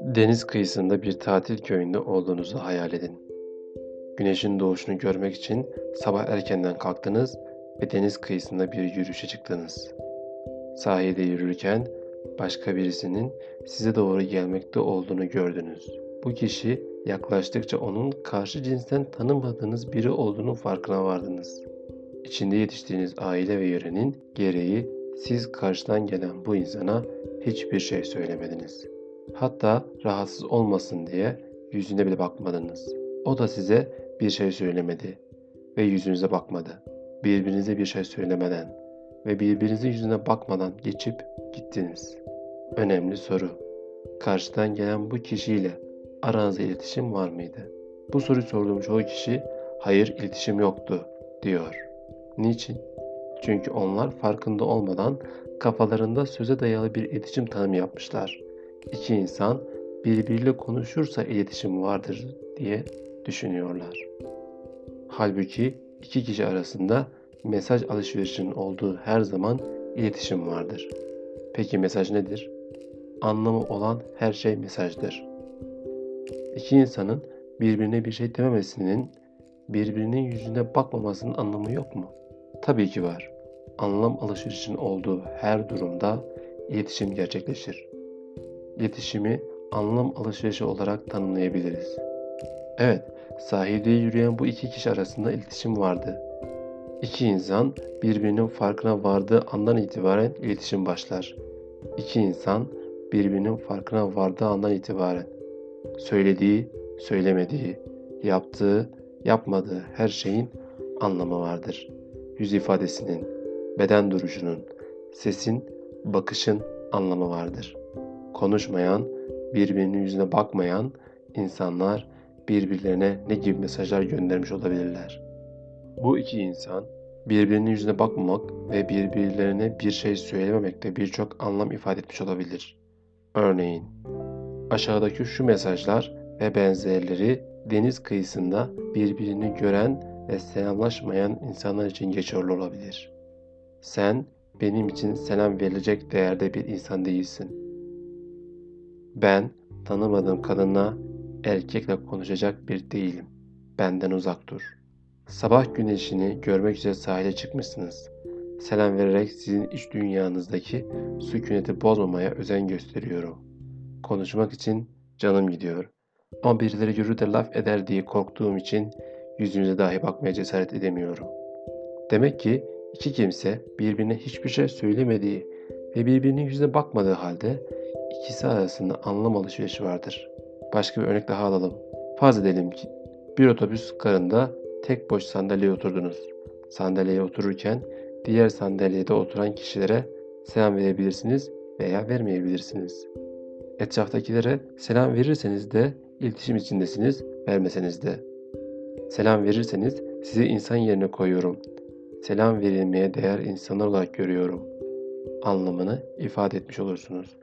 Deniz kıyısında bir tatil köyünde olduğunuzu hayal edin. Güneşin doğuşunu görmek için sabah erkenden kalktınız ve deniz kıyısında bir yürüyüşe çıktınız. Sahilde yürürken başka birisinin size doğru gelmekte olduğunu gördünüz. Bu kişi yaklaştıkça onun karşı cinsten tanımadığınız biri olduğunu farkına vardınız. İçinde yetiştiğiniz aile ve yörenin gereği siz karşıdan gelen bu insana hiçbir şey söylemediniz. Hatta rahatsız olmasın diye yüzüne bile bakmadınız. O da size bir şey söylemedi ve yüzünüze bakmadı. Birbirinize bir şey söylemeden ve birbirinizin yüzüne bakmadan geçip gittiniz. Önemli soru. Karşıdan gelen bu kişiyle aranızda iletişim var mıydı? Bu soruyu sorduğum çoğu kişi hayır iletişim yoktu diyor. Niçin? Çünkü onlar farkında olmadan kafalarında söze dayalı bir iletişim tanımı yapmışlar. İki insan birbiriyle konuşursa iletişim vardır diye düşünüyorlar. Halbuki iki kişi arasında mesaj alışverişinin olduğu her zaman iletişim vardır. Peki mesaj nedir? Anlamı olan her şey mesajdır. İki insanın birbirine bir şey dememesinin, birbirinin yüzüne bakmamasının anlamı yok mu? Tabii ki var. Anlam alışverişinin olduğu her durumda iletişim gerçekleşir. İletişimi anlam alışverişi olarak tanımlayabiliriz. Evet, sahilde yürüyen bu iki kişi arasında iletişim vardı. İki insan birbirinin farkına vardığı andan itibaren iletişim başlar. İki insan birbirinin farkına vardığı andan itibaren söylediği, söylemediği, yaptığı, yapmadığı her şeyin anlamı vardır. Yüz ifadesinin, beden duruşunun, sesin, bakışın anlamı vardır. Konuşmayan, birbirinin yüzüne bakmayan insanlar birbirlerine ne gibi mesajlar göndermiş olabilirler? Bu iki insan birbirinin yüzüne bakmamak ve birbirlerine bir şey söylememekte birçok anlam ifade etmiş olabilir. Örneğin, aşağıdaki şu mesajlar ve benzerleri deniz kıyısında birbirini gören ve selamlaşmayan insanlar için geçerli olabilir. Sen benim için selam verilecek değerde bir insan değilsin. Ben tanımadığım kadınla erkekle konuşacak bir değilim. Benden uzak dur. Sabah güneşini görmek üzere sahile çıkmışsınız. Selam vererek sizin iç dünyanızdaki sükuneti bozmamaya özen gösteriyorum. Konuşmak için canım gidiyor. Ama birileri görür de laf eder diye korktuğum için yüzünüze dahi bakmaya cesaret edemiyorum. Demek ki iki kimse birbirine hiçbir şey söylemediği ve birbirinin yüzüne bakmadığı halde ikisi arasında anlam alışverişi vardır. Başka bir örnek daha alalım. Farz edelim ki bir otobüs karında tek boş sandalyeye oturdunuz. Sandalyeye otururken diğer sandalyede oturan kişilere selam verebilirsiniz veya vermeyebilirsiniz. Etraftakilere selam verirseniz de iletişim içindesiniz, vermeseniz de. Selam verirseniz sizi insan yerine koyuyorum. Selam verilmeye değer insanlar olarak görüyorum. Anlamını ifade etmiş olursunuz.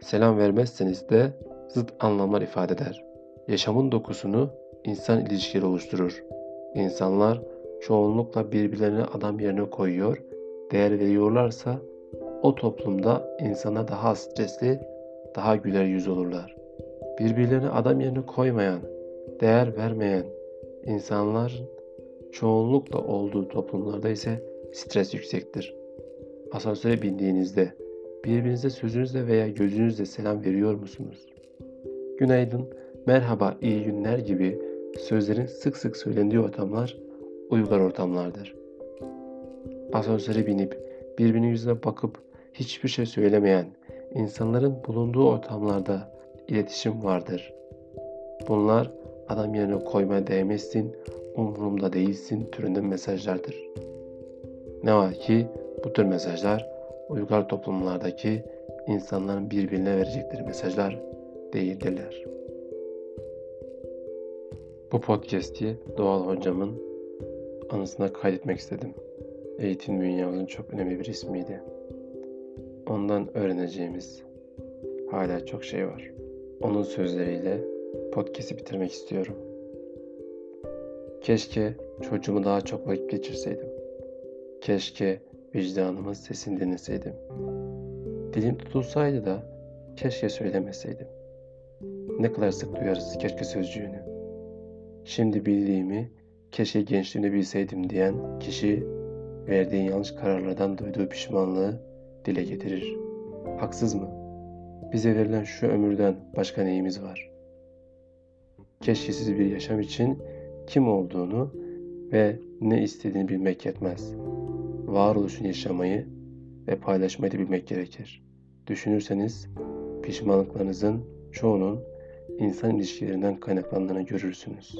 Selam vermezseniz de zıt anlamlar ifade eder. Yaşamın dokusunu insan ilişkileri oluşturur. İnsanlar çoğunlukla birbirlerine adam yerine koyuyor, değer veriyorlarsa o toplumda insana daha stresli, daha güler yüz olurlar. Birbirlerine adam yerine koymayan, değer vermeyen insanlar çoğunlukla olduğu toplumlarda ise stres yüksektir. Asansöre bindiğinizde birbirinize sözünüzle veya gözünüzle selam veriyor musunuz? Günaydın, merhaba, iyi günler gibi sözlerin sık sık söylendiği ortamlar uygar ortamlardır. Asansöre binip birbirinin yüzüne bakıp hiçbir şey söylemeyen insanların bulunduğu ortamlarda iletişim vardır. Bunlar adam yerine koymaya değmezsin, umurumda değilsin türünde mesajlardır. Ne var ki bu tür mesajlar uygar toplumlardaki insanların birbirine verecekleri mesajlar değildirler. Bu podcast'i Doğal Hocam'ın anısına kaydetmek istedim. Eğitim dünyamızın çok önemli bir ismiydi. Ondan öğreneceğimiz hala çok şey var. Onun sözleriyle podcast'i bitirmek istiyorum. Keşke çocuğumu daha çok vakit geçirseydim. Keşke vicdanımın sesini dinleseydim. Dilim tutulsaydı da keşke söylemeseydim. Ne kadar sık duyarız keşke sözcüğünü. Şimdi bildiğimi, keşke gençliğini bilseydim diyen kişi verdiği yanlış kararlardan duyduğu pişmanlığı dile getirir. Haksız mı? Bize verilen şu ömürden başka neyimiz var? Keşkesiz bir yaşam için kim olduğunu ve ne istediğini bilmek yetmez. Varoluşunu yaşamayı ve paylaşmayı da bilmek gerekir. Düşünürseniz pişmanlıklarınızın çoğunun insan ilişkilerinden kaynaklandığını görürsünüz.